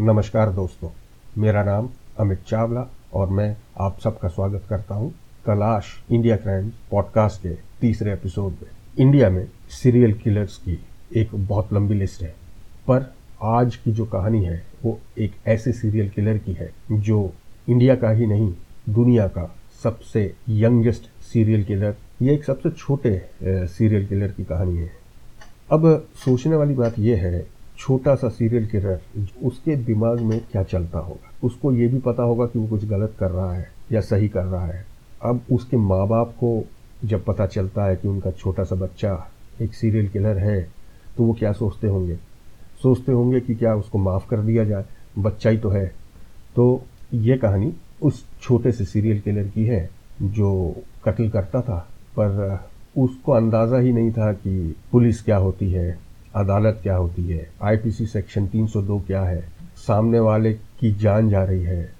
नमस्कार दोस्तों, मेरा नाम अमित चावला और मैं आप सबका स्वागत करता हूँ तलाश इंडिया क्राइम पॉडकास्ट के तीसरे एपिसोड में। इंडिया में सीरियल किलर्स की एक बहुत लंबी लिस्ट है, पर आज की जो कहानी है, वो एक ऐसे सीरियल किलर की है जो इंडिया का ही नहीं, दुनिया का सबसे यंगेस्ट सीरियल किलर, ये एक सबसे छोटे सीरियल किलर की कहानी है। अब सोचने वाली बात यह है छोटा सा सीरियल किलर उसके दिमाग में क्या चलता होगा? उसको ये भी पता होगा कि वो कुछ गलत कर रहा है या सही कर रहा है। अब उसके माँ बाप को जब पता चलता है कि उनका छोटा सा बच्चा एक सीरियल किलर है तो वो क्या सोचते होंगे? सोचते होंगे कि क्या उसको माफ़ कर दिया जाए? बच्चा ही तो है। तो ये कहानी उस छोटे से सीरियल किलर की है, जो कत्ल करता था, पर उसको अंदाज़ा ही नहीं था कि पुलिस क्या होती है अदालत क्या होती है? आईपीसी सेक्शन 302 क्या है? सामने वाले की जान जा रही है।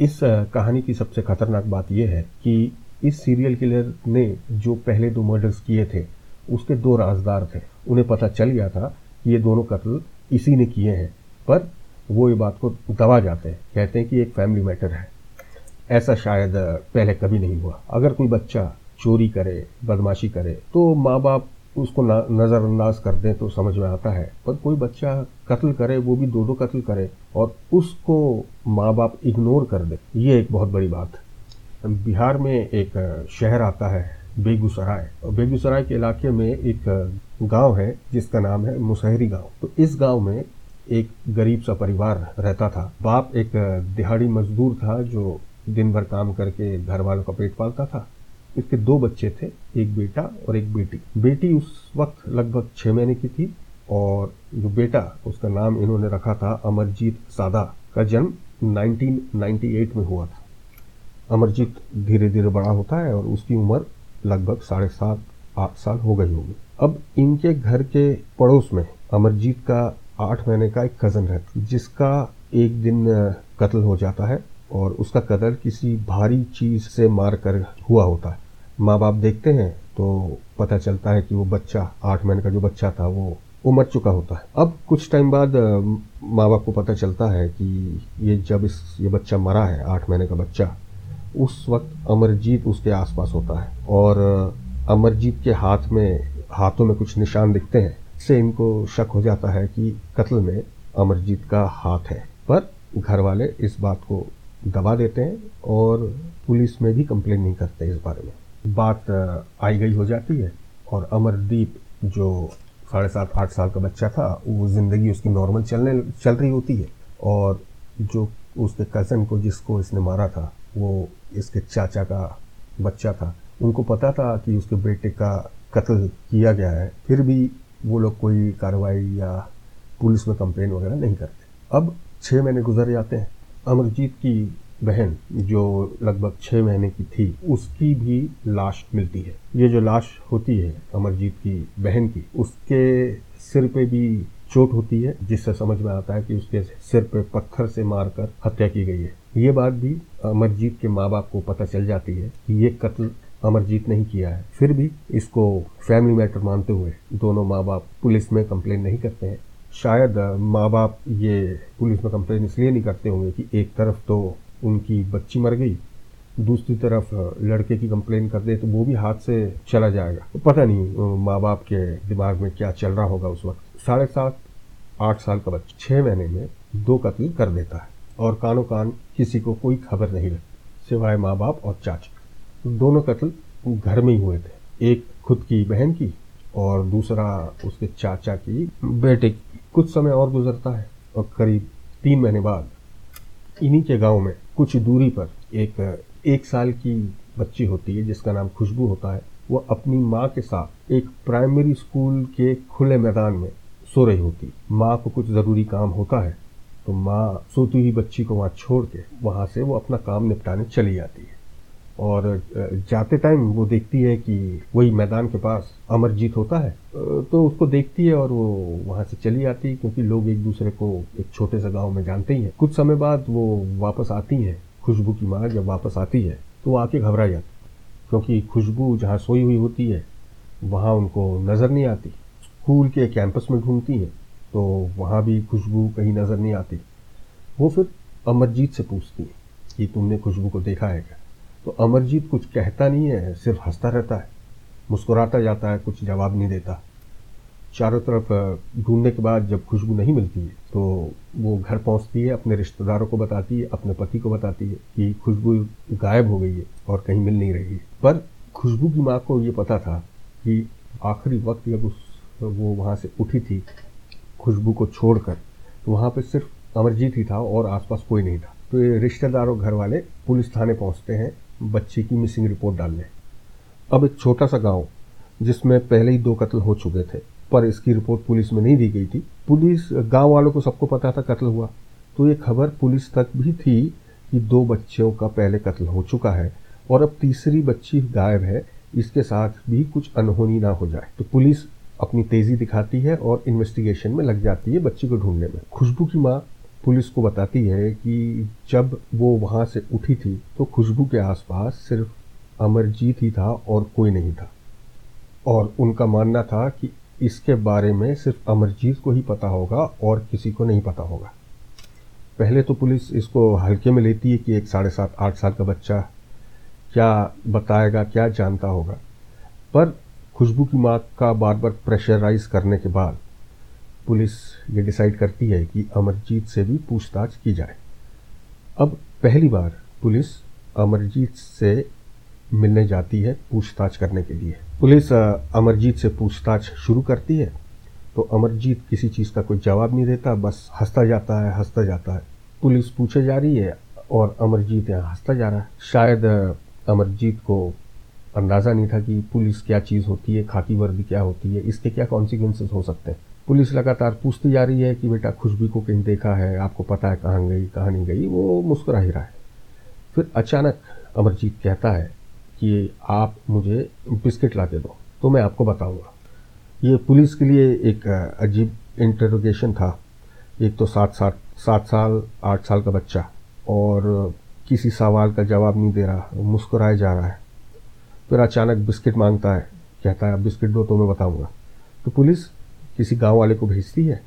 इस कहानी की सबसे खतरनाक बात यह है कि इस सीरियल किलर ने जो पहले दो मर्डर्स किए थे, उसके दो राजदार थे। उन्हें पता चल गया था कि ये दोनों कत्ल इसी ने किए हैं। पर वो ये बात को दबा जाते हैं, कहते हैं कि एक फैमिली मैटर है। ऐसा शायद पहले कभी नहीं हुआ। अगर कोई बच्चा चोरी करे, बदमाशी करे तो माँ बाप उसको नज़रअंदाज कर दें तो समझ में आता है। पर कोई बच्चा कत्ल करे, वो भी दो दो कत्ल करे और उसको माँ बाप इग्नोर कर दे, ये एक बहुत बड़ी बात बिहार में एक, शहर आता है, बेगूसराय। और बेगूसराय के इलाके में एक, गाँव है, जिसका नाम है मुसहरी गाँव। तो इस गाँव में एक गरीब सा परिवार रहता था। बाप एक, दिहाड़ी मजदूर था जो दिन भर काम करके घर वालों का पेट पालता था। इसके दो बच्चे थे, एक बेटा और एक बेटी। बेटी उस वक्त लगभग छः महीने की थी और जो बेटा, उसका नाम इन्होंने रखा था अमरजीत सादा, का जन्म 1998 में हुआ था। अमरजीत धीरे धीरे बड़ा होता है और उसकी उम्र लगभग साढ़े सात, आठ साल हो गई होगी। अब इनके घर के पड़ोस में अमरजीत का आठ महीने का एक कज़न है, जिसका एक दिन कत्ल हो जाता है और उसका कत्ल किसी भारी चीज़ से मार कर हुआ होता है। माँ बाप देखते हैं तो पता चलता है कि वो बच्चा, आठ महीने का जो बच्चा था, वो वो मर चुका होता है। अब कुछ टाइम बाद माँ बाप को पता चलता है कि ये जब इस, ये बच्चा मरा है, आठ महीने का बच्चा, उस वक्त अमरजीत उसके आसपास होता है और अमरजीत के हाथ में, हाथों में कुछ निशान दिखते हैं। से इनको शक हो जाता है कि कत्ल में अमरजीत का हाथ है। पर घर वाले इस बात को दबा देते हैं और पुलिस में भी कंप्लेन नहीं करते इस बारे में। बात आई गई हो जाती है। और अमरदीप जो साढ़े सात, आठ साल का बच्चा था, वो ज़िंदगी उसकी नॉर्मल चलने, चल रही होती है। और जो उसके कज़न को जिसको इसने मारा था, वो इसके चाचा का बच्चा था, उनको पता था कि उसके बेटे का कत्ल किया गया है। फिर भी वो लोग कोई कार्रवाई या पुलिस में कंप्लेन वगैरह नहीं करते। अब छः महीने गुजर जाते हैं। अमरजीत की बहन जो लगभग छः महीने की थी, उसकी भी लाश मिलती है। ये जो लाश होती है अमरजीत की बहन की, उसके सिर पे भी चोट होती है, जिससे समझ में आता है कि उसके सिर पे पत्थर से मारकर हत्या की गई है। ये बात भी अमरजीत के माँ बाप को पता चल जाती है कि ये कत्ल अमरजीत नहीं किया है। फिर भी इसको फैमिली मैटर मानते हुए दोनों माँ बाप पुलिस में कंप्लेन नहीं करते हैं। शायद माँ बाप ये पुलिस में कंप्लेन इसलिए नहीं करते होंगे कि एक तरफ़ तो उनकी बच्ची मर गई, दूसरी तरफ़ लड़के की कंप्लेन कर दे तो वो भी हाथ से चला जाएगा। तो पता नहीं माँ बाप के दिमाग में क्या चल रहा होगा उस वक्त। साढ़े सात, आठ साल का बच्चा छः महीने में दो कत्ल कर देता है, और कानो कान किसी को कोई खबर नहीं लगती सिवाय माँ बाप और चाचा। दोनों कत्ल घर में ही हुए थे, एक खुद की बहन की और दूसरा उसके चाचा की बेटे की। कुछ समय और गुजरता है, और करीब तीन महीने बाद इन्हीं के गाँव में, कुछ दूरी पर, एक एक साल की बच्ची होती है, जिसका नाम खुशबू होता है, वो अपनी माँ के साथ एक प्राइमरी स्कूल के खुले मैदान में सो रही होती माँ को कुछ ज़रूरी काम होता है तो माँ सोती हुई बच्ची को वहाँ छोड़ के, वहाँ से वो अपना काम निपटाने चली जाती है। और जाते टाइम वो देखती है कि वही मैदान के पास अमरजीत होता है। तो उसको देखती है और वो वहाँ से चली आती है, क्योंकि लोग एक दूसरे को एक छोटे से गाँव में जानते ही हैं। कुछ समय बाद वो वापस आती हैं, खुशबू की माँ जब वापस आती है तो वो आके घबरा जाती क्योंकि खुशबू जहाँ सोई हुई होती है, वहाँ उनको नज़र नहीं आती। स्कूल के कैंपस में घूमती हैं तो वहाँ भी खुशबू कहीं नज़र नहीं आती। वो फिर अमरजीत से पूछती है कि तुमने खुशबू को देखा है क्या? तो अमरजीत कुछ कहता नहीं है, सिर्फ़ हंसता रहता है। मुस्कुराता जाता है, कुछ जवाब नहीं देता। चारों तरफ़ ढूँढने के बाद जब खुशबू नहीं मिलती है तो वो घर पहुँचती है, अपने रिश्तेदारों को बताती है, अपने पति को बताती है कि खुशबू गायब हो गई है और कहीं मिल नहीं रही है। पर खुशबू की माँ को ये पता था कि आखिरी वक्त जब उस, वो वहाँ से उठी थी, खुशबू को छोड़कर तो वहाँ पे सिर्फ़ अमरजीत ही था और आसपास कोई नहीं था। तो ये रिश्तेदारों घर वाले पुलिस थाने पहुँचते हैं बच्चे की मिसिंग रिपोर्ट डालने। अब एक छोटा सा गाँव, जिसमें पहले ही दो कत्ल हो चुके थे, पर इसकी रिपोर्ट पुलिस में नहीं दी गई थी। पुलिस, गाँव वालों को सबको पता था कत्ल हुआ। तो ये खबर पुलिस तक भी थी कि दो बच्चों का पहले कत्ल हो चुका है, और अब तीसरी बच्ची गायब है, इसके साथ भी कुछ अनहोनी ना हो जाए। तो पुलिस अपनी तेज़ी दिखाती है और इन्वेस्टिगेशन में लग जाती है बच्ची को ढूँढने में। खुशबू की माँ पुलिस को बताती है कि जब वो वहाँ से उठी थी तो खुशबू के आसपास सिर्फ़ अमरजीत ही था और कोई नहीं था। और उनका मानना था कि इसके बारे में सिर्फ़ अमरजीत को ही पता होगा और किसी को नहीं पता होगा। पहले तो पुलिस इसको हल्के में लेती है कि एक साढ़े सात, आठ साल का बच्चा क्या बताएगा, क्या जानता होगा। पर खुशबू की माँ का बार बार प्रेशराइज करने के बाद पुलिस ये डिसाइड करती है कि अमरजीत से भी पूछताछ की जाए। अब पहली बार पुलिस अमरजीत से मिलने जाती है पूछताछ करने के लिए। पुलिस अमरजीत से पूछताछ शुरू करती है तो अमरजीत किसी चीज़ का कोई जवाब नहीं देता, बस हंसता जाता है, हंसता जाता है। पुलिस पूछे जा रही है और अमरजीत यहाँ हंसता जा रहा है। शायद अमरजीत को अंदाज़ा नहीं था कि पुलिस क्या चीज़ होती है, खाकी वर्दी क्या होती है, इसके क्या कॉन्सिक्वेंसेस हो सकते हैं। पुलिस लगातार पूछती जा रही है कि बेटा खुशबी को कहीं देखा है, आपको पता है कहाँ गई, कहाँ नहीं गई, वो मुस्कुरा ही रहा है। फिर अचानक अमरजीत कहता है कि आप मुझे बिस्किट ला के दो तो मैं आपको बताऊँगा। ये पुलिस के लिए एक अजीब इंटरोगेशन था। एक तो सात सात सात साल, आठ साल का बच्चा और किसी सवाल का जवाब नहीं दे रहा मुस्कुराए जा रहा है। फिर अचानक बिस्किट माँगता है, कहता है बिस्किट दो तो मैं बताऊँगा। तो पुलिस किसी गाँव वाले को भेजती है,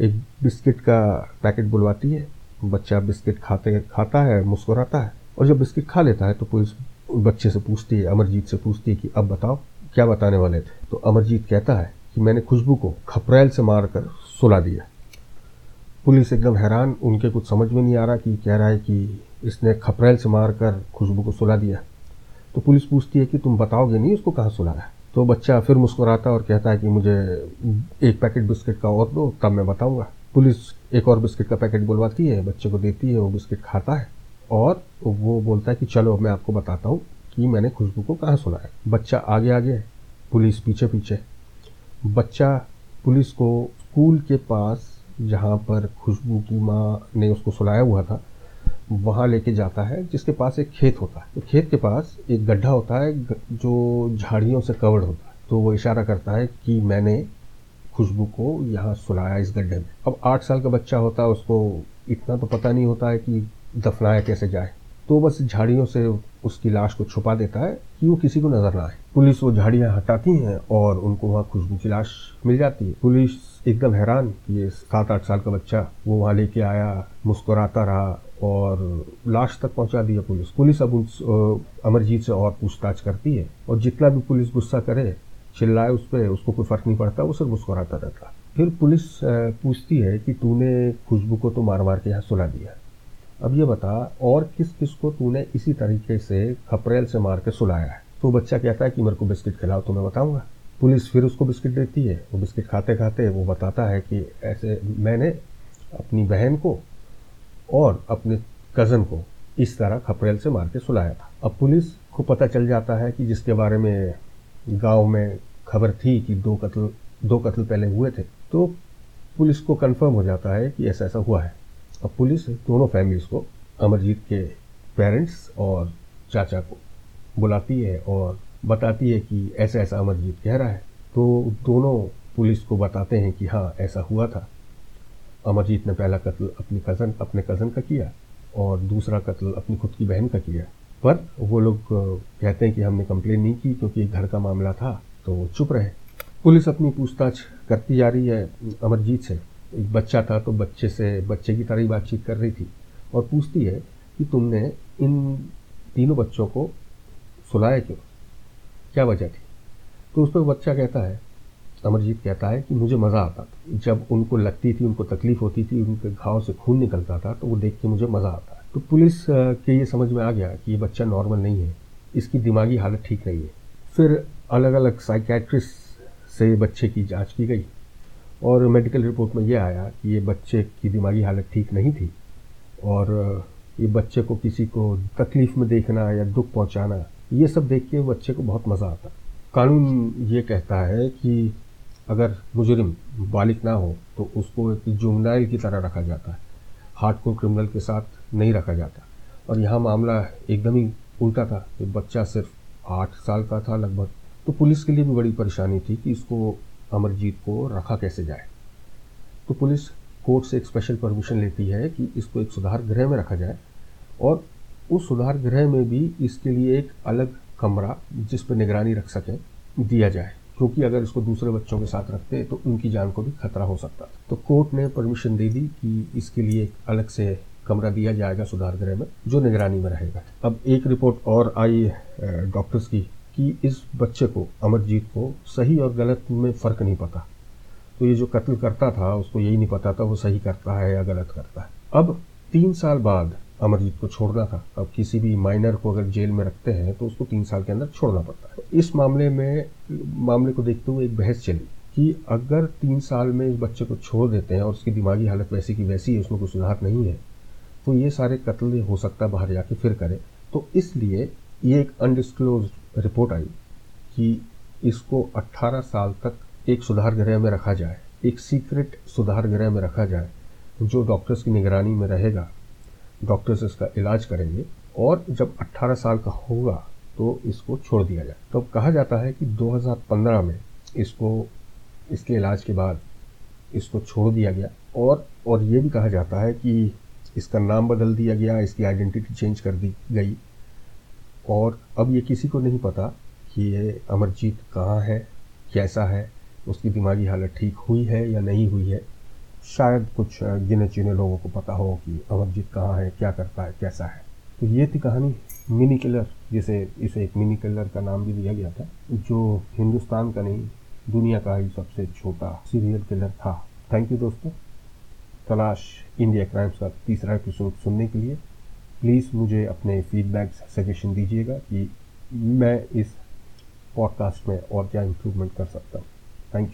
एक बिस्किट का पैकेट बुलवाती है, बच्चा बिस्किट खाते, खाता है, मुस्कुराता है, और जब बिस्किट खा लेता है तो पुलिस बच्चे से पूछती है, अमरजीत से पूछती है कि, अब बताओ, क्या बताने वाले थे? तो अमरजीत कहता है कि, मैंने खुशबू को खपरेल से मारकर सुला दिया। पुलिस एकदम हैरान, उनके कुछ समझ में नहीं आ रहा कि, कह रहा है कि, इसने खपरेल से मारकर खुशबू को सुला दिया। तो पुलिस पूछती है कि, तुम बताओगे नहीं उसको कहाँ सुलाया? तो बच्चा फिर मुस्कुराता और कहता है कि मुझे एक पैकेट बिस्किट का और दो, तब मैं बताऊँगा। पुलिस एक और बिस्किट का पैकेट बुलवाती है, बच्चे को देती है, वो बिस्किट खाता है और वो बोलता है कि चलो, मैं आपको बताता हूँ कि मैंने खुशबू को कहाँ सुलाया बच्चा आगे आगे पुलिस पीछे पीछे। बच्चा पुलिस को स्कूल के पास, जहाँ पर खुशबू की माँ ने उसको सुलाया हुआ था वहाँ लेके जाता है, जिसके पास एक खेत होता है। तो खेत के पास एक गड्ढा होता है जो झाड़ियों से कवर्ड होता है। तो वो इशारा करता है कि मैंने खुशबू को यहाँ सुलाया इस गड्ढे में। अब आठ साल का बच्चा होता है, उसको इतना तो पता नहीं होता है कि दफनाया कैसे जाए। तो बस झाड़ियों से उसकी लाश को छुपा देता है कि वो किसी को नज़र ना आए। पुलिस वो झाड़ियाँ हटाती हैं और उनको वहाँ खुशबू की लाश मिल जाती है। पुलिस एकदम हैरान ये सात आठ साल का बच्चा। वो वहाँ लेके आया, मुस्कुराता रहा और लाश तक पहुँचा दिया पुलिस। पुलिस अब उस अमरजीत से और पूछताछ करती है और जितना भी पुलिस गुस्सा करे, चिल्लाए उस पर उसको कोई फ़र्क नहीं पड़ता, वो सिर्फ़ मुस्कुराता रहता। फिर पुलिस पूछती है कि तूने खुशबू को तो मार मार के यहाँ सुला दिया। अब ये बता, और किस किस को तूने इसी तरीके से खपरेल से मार के सुलाया है? तो बच्चा कहता है कि मेरे को बिस्किट खिलाओ तो मैं बताऊँगा। पुलिस फिर उसको बिस्किट देती है। वो बिस्किट खाते खाते वो बताता है कि ऐसे मैंने अपनी बहन को और अपने कज़न को इस तरह खपरेल से मार के सुलाया था। अब पुलिस को पता चल जाता है कि जिसके बारे में गाँव में खबर थी कि दो कत्ल दो कत्ल पहले हुए थे तो पुलिस को कंफर्म हो जाता है कि ऐसा ऐसा हुआ है। अब पुलिस दोनों फैमिलीज़ को अमरजीत के पेरेंट्स और चाचा को बुलाती है और बताती है कि ऐसा ऐसा अमरजीत कह रहा है। तो दोनों पुलिस को बताते हैं कि हाँ ऐसा हुआ था। अमरजीत ने पहला कत्ल अपनी कज़न अपने कज़न का किया और दूसरा कत्ल अपनी खुद की बहन का किया। पर वो लोग कहते हैं कि हमने कंप्लेन नहीं की क्योंकि घर का मामला था तो चुप रहे। पुलिस अपनी पूछताछ करती जा रही है अमरजीत से। एक बच्चा था तो बच्चे से, बच्चे की तरह ही बातचीत कर रही थी और पूछती है कि तुमने इन तीनों बच्चों को सुलाया क्यों? क्या वजह थी? तो उस पर बच्चा कहता है, अमरजीत कहता है कि मुझे मज़ा आता था। जब उनको लगती थी, उनको तकलीफ़ होती थी, उनके घाव से खून निकलता था तो वो देख के मुझे मज़ा आता तो पुलिस के ये समझ में आ गया कि ये बच्चा नॉर्मल नहीं है। इसकी दिमागी हालत ठीक नहीं है। फिर अलग अलग साइकेट्रिस्ट से बच्चे की जाँच की गई और मेडिकल रिपोर्ट में ये आया कि ये बच्चे की दिमागी हालत ठीक नहीं थी और ये बच्चे को किसी को तकलीफ़ में देखना या दुख पहुंचाना ये सब देख के बच्चे को बहुत मज़ा आता। कानून ये कहता है कि अगर मुजरिम बालिक ना हो तो उसको एक जुमनाइल की तरह रखा जाता है। हार्ड कोर क्रिमिनल के साथ नहीं रखा जाता। और यहाँ मामला एकदम ही उल्टा था कि बच्चा सिर्फ़ आठ साल का था लगभग। तो पुलिस के लिए भी बड़ी परेशानी थी कि इसको, अमरजीत को रखा कैसे जाए। तो पुलिस कोर्ट से एक स्पेशल परमिशन लेती है कि इसको एक सुधार गृह में रखा जाए। और उस सुधार गृह में भी इसके लिए एक अलग कमरा जिस पर निगरानी रख सके, दिया जाए। क्योंकि अगर इसको दूसरे बच्चों के साथ रखते तो उनकी जान को भी खतरा हो सकता तो कोर्ट ने परमिशन दे दी कि इसके लिए एक अलग से कमरा दिया जाएगा सुधार गृह में, जो निगरानी में रहेगा। अब एक रिपोर्ट और आई डॉक्टर्स की, कि इस बच्चे को, अमरजीत को, सही और गलत में फ़र्क नहीं पता। तो ये जो कत्ल करता था, उसको यही नहीं पता था, वो सही करता है या गलत करता है। अब तीन साल बाद अमरजीत को छोड़ना था। अब किसी भी माइनर को अगर जेल में रखते हैं तो उसको तीन साल के अंदर छोड़ना पड़ता है। इस मामले में, मामले को देखते हुए एक बहस चली कि अगर तीन साल में इस बच्चे को छोड़ देते हैं और उसकी दिमागी हालत वैसी की वैसी है, उसमें कोई सुधार नहीं है तो ये सारे कत्ल हो सकता है, बाहर जाके फिर करे। तो इसलिए ये एक अनडिस्क्लोज रिपोर्ट आई कि इसको 18 साल तक एक सुधार गृह में रखा जाए, एक सीक्रेट सुधार गृह में रखा जाए, जो डॉक्टर्स की निगरानी में रहेगा। डॉक्टर्स इसका इलाज करेंगे और जब 18 साल का होगा तो इसको छोड़ दिया जाए। तो कहा जाता है कि 2015 में इसको, इसके इलाज के बाद इसको छोड़ दिया गया और और ये भी कहा जाता है कि इसका नाम बदल दिया गया, इसकी आइडेंटिटी चेंज कर दी गई। और अब ये किसी को नहीं पता कि ये अमरजीत कहाँ है, कैसा है, उसकी दिमागी हालत ठीक हुई है या नहीं हुई है। शायद कुछ गिने चुने लोगों को पता हो कि अमरजीत कहाँ है, क्या करता है, कैसा है। तो ये थी कहानी मिनी किलर, जिसे, इसे एक मिनी किलर का नाम भी दिया गया था, जो हिंदुस्तान का नहीं, दुनिया का ही सबसे छोटा सीरियल किलर था। थैंक यू दोस्तों। तलाश इंडिया क्राइम्स का तीसरा एपिसोड सुनने के लिए। प्लीज़ मुझे अपने फीडबैक सजेशन दीजिएगा कि मैं इस पॉडकास्ट में और क्या इम्प्रूवमेंट कर सकता हूँ। Thank you